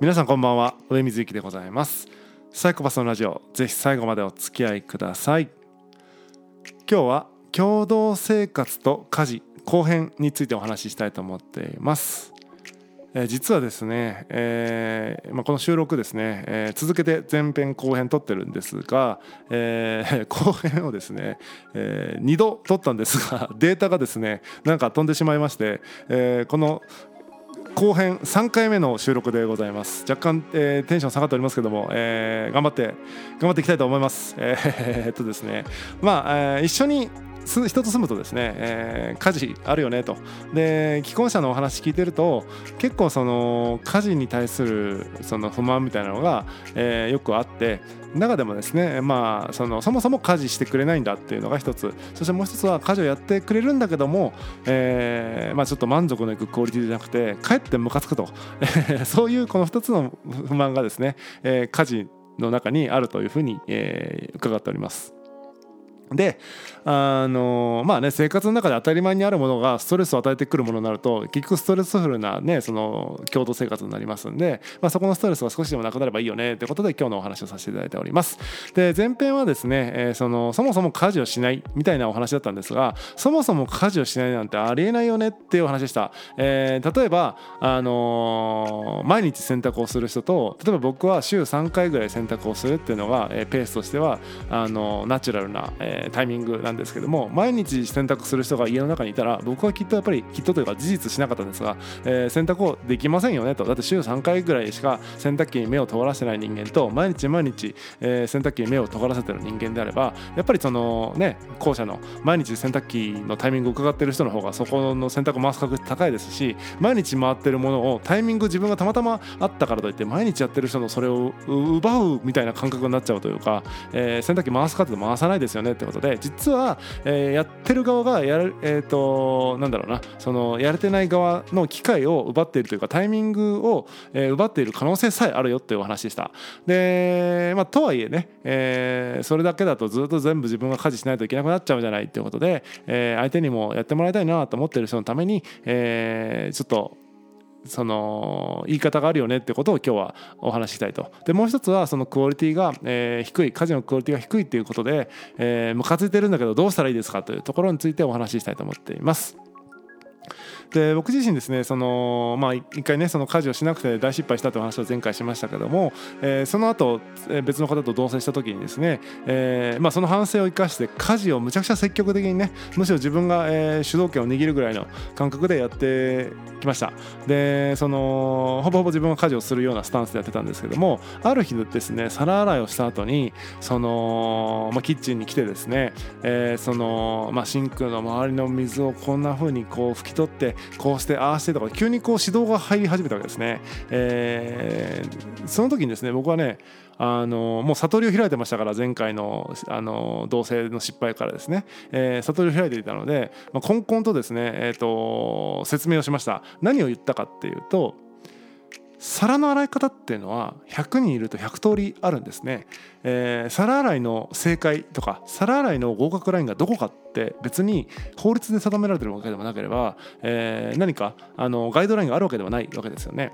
皆さんこんばんは。上水幸でございます。サイコパスのラジオぜひ最後までお付き合いください。今日は共同生活と家事後編についてお話ししたいと思っています。え実はですね、えーまあ、この収録ですね、えー、続けて前編後編撮ってるんですが、えー、後編をですね、えー、2度撮ったんですがデータがですねなんか飛んでしまいまして、えー、この後編3回目の収録でございます。若干、えー、テンション下がっておりますけども、えー、頑張って頑張っていきたいと思います。えー、っとですね。まあ、えー、一緒に人と住むとですね、えー、家事あるよねと。で既婚者のお話聞いてると結構その家事に対するその不満みたいなのが、えー、よくあって中でもですねまあそのそもそも家事してくれないんだっていうのが一つ。そしてもう一つは家事をやってくれるんだけども、えーまあ、ちょっと満足のいくクオリティじゃなくてかえってムカつくと。そういうこの2つの不満がですね、えー、家事の中にあるというふうに、えー、伺っております。であのまあね生活の中で当たり前にあるものがストレスを与えてくるものになると結局ストレスフルなねその共同生活になりますんで、まあ、そこのストレスが少しでもなくなればいいよねということで今日のお話をさせていただいております。で前編はですね、えー、そのそもそも家事をしないみたいなお話だったんですがそもそも家事をしないなんてありえないよねっていうお話でした、えー、例えばあのー、毎日洗濯をする人と例えば僕は週3回ぐらい洗濯をするっていうのが、えー、ペースとしてはあのナチュラルな、えタイミングなんですけども毎日洗濯する人が家の中にいたら僕はきっとやっぱりきっとというか事実しなかったんですが、えー、洗濯をできませんよねと。だって週3回ぐらいしか洗濯機に目を尖らせてない人間と毎日毎日、えー、洗濯機に目を尖らせてる人間であればやっぱりそのね後者の毎日洗濯機のタイミングを伺ってる人の方がそこの洗濯回す確率高いですし毎日回ってるものをタイミング自分がたまたまあったからといって毎日やってる人のそれを奪うみたいな感覚になっちゃうというか、えー、洗濯機回すかって回さないですよねってことで実は、えー、やってる側がやる、えーと、なんだろうなそのやれてない側の機会を奪っているというかタイミングを、えー、奪っている可能性さえあるよっていうお話でした。で、まあ、とはいえね、えー、それだけだとずっと全部自分が家事しないといけなくなっちゃうじゃないっていうことで、えー、相手にもやってもらいたいなと思ってる人のために、えー、ちょっとその言い方があるよねってことを今日はお話ししたいとでもう一つはそのクオリティが、えー、低い家事のクオリティが低いっていうことで、えー、ムカついてるんだけどどうしたらいいですかというところについてお話ししたいと思っています。で僕自身ですねそのまあ一回ねその家事をしなくて大失敗したという話を前回しましたけども、えー、その後別の方と同棲した時にですね、えー、まあその反省を生かして家事をむちゃくちゃ積極的にねむしろ自分が、えー、主導権を握るぐらいの感覚でやってきました。でそのほぼほぼ自分が家事をするようなスタンスでやってたんですけどもある日ですね皿洗いをした後にその、まあ、キッチンに来てですね、えー、その、まあ、シンクの周りの水をこんな風にこう拭き取ってこうしてああしてとか急にこう指導が入り始めたわけですね、えー、その時にですね僕はねあのもう悟りを開いてましたから前回のあの同棲の失敗からですね、えー、悟りを開いていたので、まあ、こんこんとですね、えーと説明をしました。何を言ったかっていうと皿の洗い方っていうのは100人いると100通りあるんですね、えー、皿洗いの正解とか皿洗いの合格ラインがどこかって別に法律で定められてるわけでもなければ、えー、何かあのガイドラインがあるわけではないわけですよね。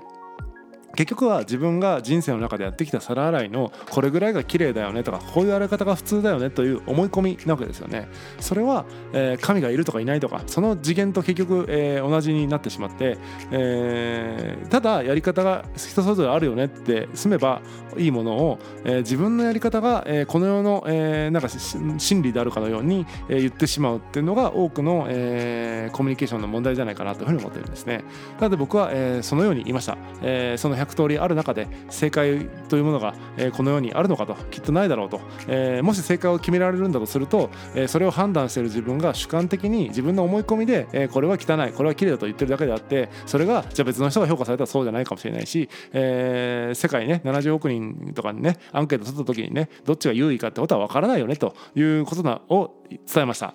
結局は自分が人生の中でやってきた皿洗いのこれぐらいが綺麗だよねとかこういう洗い方が普通だよねという思い込みなわけですよね。それは、えー、神がいるとかいないとかその次元と結局、えー、同じになってしまって、えー、ただやり方が人それぞれあるよねって済めばいいものを、えー、自分のやり方が、えー、この世の、えー、なんか真理であるかのように、えー、言ってしまうっていうのが多くの、えー、コミュニケーションの問題じゃないかなというふうに思ってるんですね。なので僕は、えー、そのように言いました、えー、その100通りある中で正解というものが、えこの世にあるのかときっとないだろうと、えもし正解を決められるんだとすると、えそれを判断している自分が主観的に自分の思い込みで、えこれは汚いこれは綺麗だと言ってるだけであってそれがじゃあ別の人が評価されたらそうじゃないかもしれないし、えー、世界ね70億人とかにねアンケート取った時にねどっちが優位かってことは分からないよねということなを伝えました。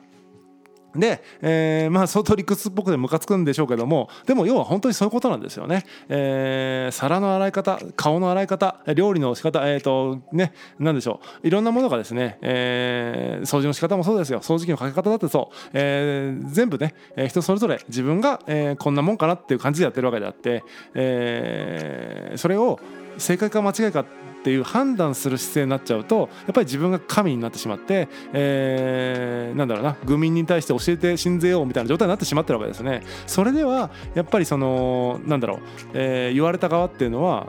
で、えー、まあ相当理屈っぽくてムカつくんでしょうけどもでも要は本当にそういうことなんですよね、えー、皿の洗い方顔の洗い方料理の仕方えっ、ー、とね何でしょう。いろんなものがですね、えー、掃除の仕方もそうですよ。掃除機のかけ方だってそう、えー、全部ね、え人それぞれ自分が、えー、こんなもんかなっていう感じでやってるわけであって、えー、それを正解か間違いかっていう判断する姿勢になっちゃうとやっぱり自分が神になってしまって、えー、なんだろうな愚民に対して教えて信ぜようみたいな状態になってしまってるわけですね。それではやっぱりそのなんだろう、えー、言われた側っていうのは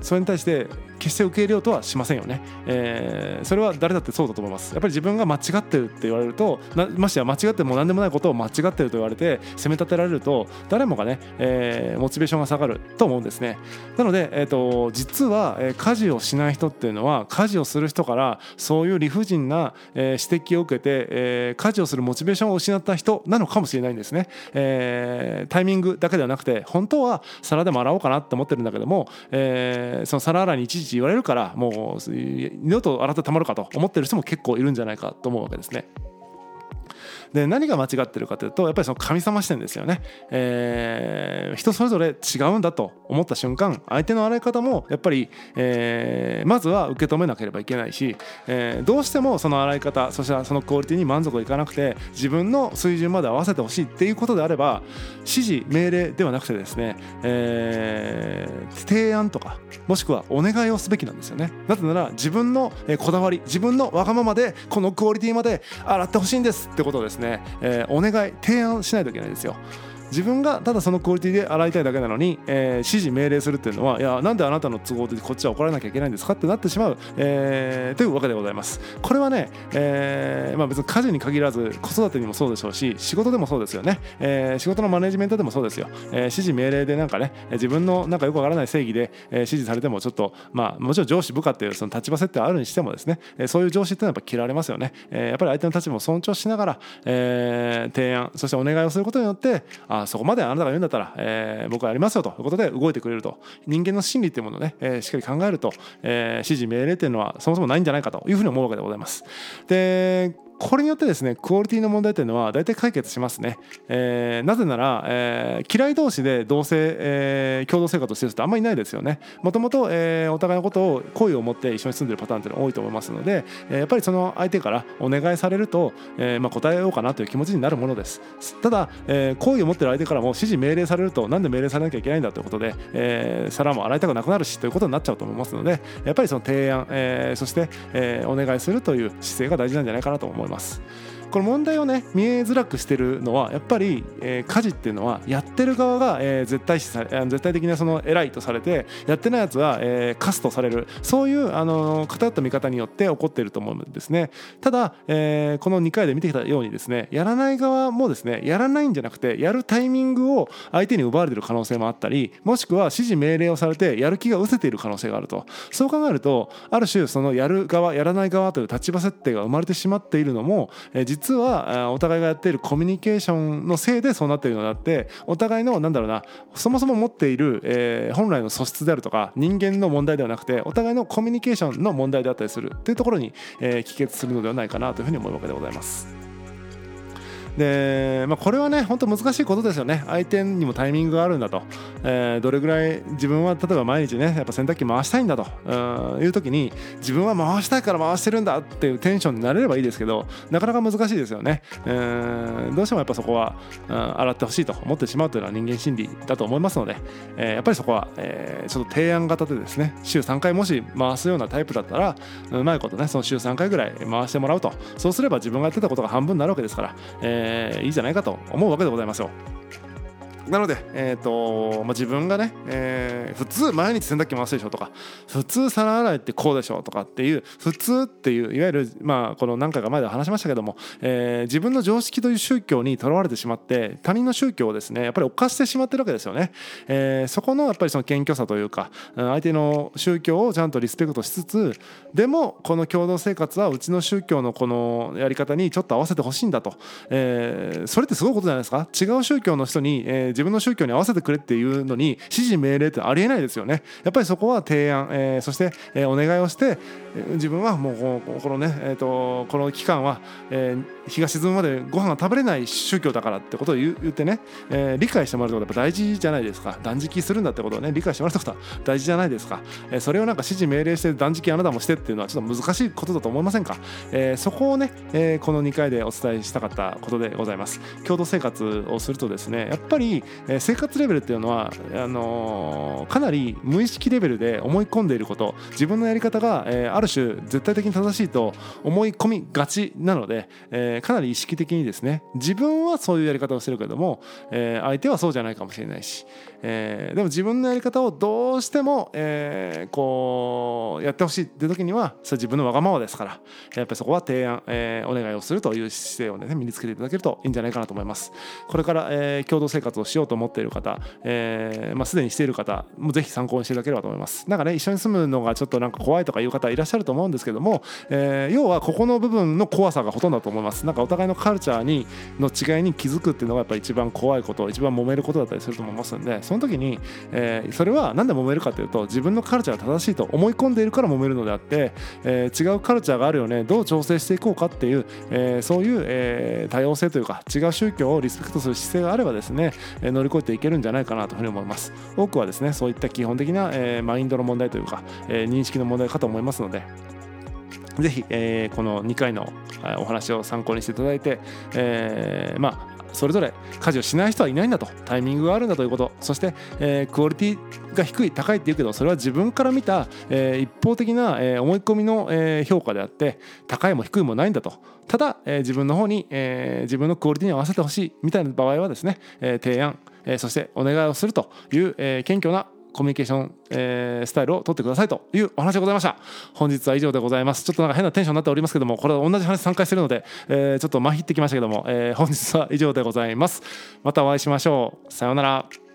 それに対して決して受け入れようとはしませんよね、えー、それは誰だってそうだと思います。やっぱり自分が間違ってるって言われるとましてや間違っても何でもないことを間違ってると言われて責め立てられると誰もがね、えー、モチベーションが下がると思うんですね。なので、えーと、実は、えー、家事をしない人っていうのは家事をする人からそういう理不尽な、えー、指摘を受けて、えー、家事をするモチベーションを失った人なのかもしれないんですね、えー、タイミングだけではなくて本当は皿でも洗おうかなって思ってるんだけども、えー、その皿洗いにいちいち言われるからもう二度と洗ってたまるかと思ってる人も結構いるんじゃないかと思うわけですね。で何が間違ってるかというとやっぱりその神様視点ですよね、えー、人それぞれ違うんだと思った瞬間相手の洗い方もやっぱり、えー、まずは受け止めなければいけないし、えー、どうしてもその洗い方そしてそのクオリティに満足いかなくて自分の水準まで合わせてほしいっていうことであれば指示命令ではなくてですね、えー、提案とかもしくはお願いをすべきなんですよね。なぜなら自分のこだわり自分のわがままでこのクオリティまで洗ってほしいんですってことをですね、えー、お願い提案しないといけないですよ。自分がただそのクオリティで洗いたいだけなのに、えー、指示命令するっていうのはいやなんであなたの都合でこっちは怒らなきゃいけないんですかってなってしまう、えー、というわけでございます。これはね、えーまあ、別に家事に限らず子育てにもそうでしょうし仕事でもそうですよね、えー、仕事のマネジメントでもそうですよ、えー、指示命令でなんかね自分のなんかよくわからない正義で、えー、指示されてもちょっとまあもちろん上司部下っていうその立場設定あるにしてもですね、えー、そういう上司っていうのはやっぱ嫌われますよね、えー、やっぱり相手の立場を尊重しながら、えー、提案そしてお願いをすることによってあそこまであなたが言うんだったら、えー、僕はやりますよということで動いてくれると人間の心理っていうものをね、えー、しっかり考えると、えー、指示命令っていうのはそもそもないんじゃないかというふうに思うわけでございます。でこれによってですねクオリティの問題というのは大体解決しますね、えー、なぜなら、えー、嫌い同士で同性、えー、共同生活をしてる人ってあんまりいないですよね。もともと、えー、お互いのことを好意を持って一緒に住んでるパターンっていうのは多いと思いますので、えー、やっぱりその相手からお願いされると、えーまあ、答えようかなという気持ちになるものです。ただ、えー、好意を持ってる相手からも指示命令されるとなんで命令されなきゃいけないんだということで、えー、皿も洗いたくなくなるしということになっちゃうと思いますのでやっぱりその提案、えー、そして、えー、お願いするという姿勢が大事なんじゃないかなと思います。ます。この問題をね見えづらくしてるのはやっぱり、えー、家事っていうのはやってる側が、えー、絶対視され絶対的なその偉いとされてやってないやつは、えー、カスとされる。そういうあの偏った見方によって起こっていると思うんですね。ただ、えー、この2回で見てきたようにですねやらない側もですねやらないんじゃなくてやるタイミングを相手に奪われてる可能性もあったりもしくは指示命令をされてやる気が失せている可能性があると。そう考えるとある種そのやる側やらない側という立場設定が生まれてしまっているのも、えー、実はお互いがやっているコミュニケーションのせいでそうなっているのであってお互いのなんだろうなそもそも持っている、えー、本来の素質であるとか人間の問題ではなくてお互いのコミュニケーションの問題であったりするというところに、えー、帰結するのではないかなというふうに思うわけでございます。で、まあ、これはね本当難しいことですよね。相手にもタイミングがあるんだと、えー、どれぐらい自分は例えば毎日ねやっぱ洗濯機回したいんだと。いう時に自分は回したいから回してるんだっていうテンションになれればいいですけどなかなか難しいですよね、えー、どうしてもやっぱそこは、うん、洗ってほしいと思ってしまうというのは人間心理だと思いますので、えー、やっぱりそこは、えー、ちょっと提案型でですね週3回もし回すようなタイプだったらうまいことねその週3回ぐらい回してもらうと。そうすれば自分がやってたことが半分になるわけですから、えーえー、いいじゃないかと思うわけでございますよ。なので、えーとまあ、自分がね、えー、普通毎日洗濯機回すでしょとか普通皿洗いってこうでしょとかっていう普通っていういわゆる、まあ、この何回か前で話しましたけども、えー、自分の常識という宗教にとらわれてしまって他人の宗教をですねやっぱり犯してしまってるわけですよね、えー、そこのやっぱりその謙虚さというか相手の宗教をちゃんとリスペクトしつつでもこの共同生活はうちの宗教のこのやり方にちょっと合わせてほしいんだと、えー、それってすごいことじゃないですか。違う宗教の人に、えー自分の宗教に合わせてくれっていうのに指示命令ってありえないですよね。やっぱりそこは提案、えー、そして、えー、お願いをして自分はもうこのね、えーと、この期間は、えー、日が沈むまでご飯が食べれない宗教だからってことを言ってね、えー、理解してもらうことはやっぱ大事じゃないですか。断食するんだってことをね理解してもらうことは大事じゃないですか、えー、それをなんか指示命令して断食あなたもしてっていうのはちょっと難しいことだと思いませんか、えー、そこをね、えー、この2回でお伝えしたかったことでございます。共同生活をするとですねやっぱり、えー、生活レベルっていうのはあのー、かなり無意識レベルで思い込んでいること。自分のやり方が、えー、ある種絶対的に正しいと思い込みがちなので、え、かなり意識的にですね。自分はそういうやり方をしてるけども、え、相手はそうじゃないかもしれないし、え、でも自分のやり方をどうしても、え、こうやってほしいって時にはそれ自分のわがままですからやっぱりそこは提案、え、お願いをするという姿勢をね身につけていただけるといいんじゃないかなと思います。これから、え、共同生活をしようと思っている方、えーまあ、すでにしている方もぜひ参考にしていただければと思います。なんかね一緒に住むのがちょっとなんか怖いとかいう方いらっしゃると思うんですけども、えー、要はここの部分の怖さがほとんどだと思います。なんかお互いのカルチャーにの違いに気づくっていうのがやっぱり一番怖いこと一番揉めることだったりすると思いますんでその時に、えー、それは何で揉めるかというと自分のカルチャーが正しいと思い込んでいるから揉めるのであって、えー、違うカルチャーがあるよねどう調整していこうかっていう、えー、そういう、えー、多様性というか違う宗教をリスペクトする姿勢があればですね、乗り越えていけるんじゃないかなというふうに思います。多くはですねそういった基本的な、えー、マインドの問題というか、えー、認識の問題かと思いますのでぜひ、えー、この2回のお話を参考にしていただいて、えー、まあそれぞれ家事をしない人はいないんだと。タイミングがあるんだということ。そして、えー、クオリティが低い高いって言うけどそれは自分から見た、えー、一方的な、えー、思い込みの、えー、評価であって高いも低いもないんだと。ただ、えー、自分の方に、えー、自分のクオリティに合わせてほしいみたいな場合はですね、えー、提案、えー、そしてお願いをするという、えー、謙虚なコミュニケーション、えー、スタイルを取ってくださいというお話でございました。本日は以上でございます。ちょっとなんか変なテンションになっておりますけどもこれは同じ話3回してるので、えー、ちょっとまひってきましたけども、えー、本日は以上でございます。またお会いしましょう。さようなら。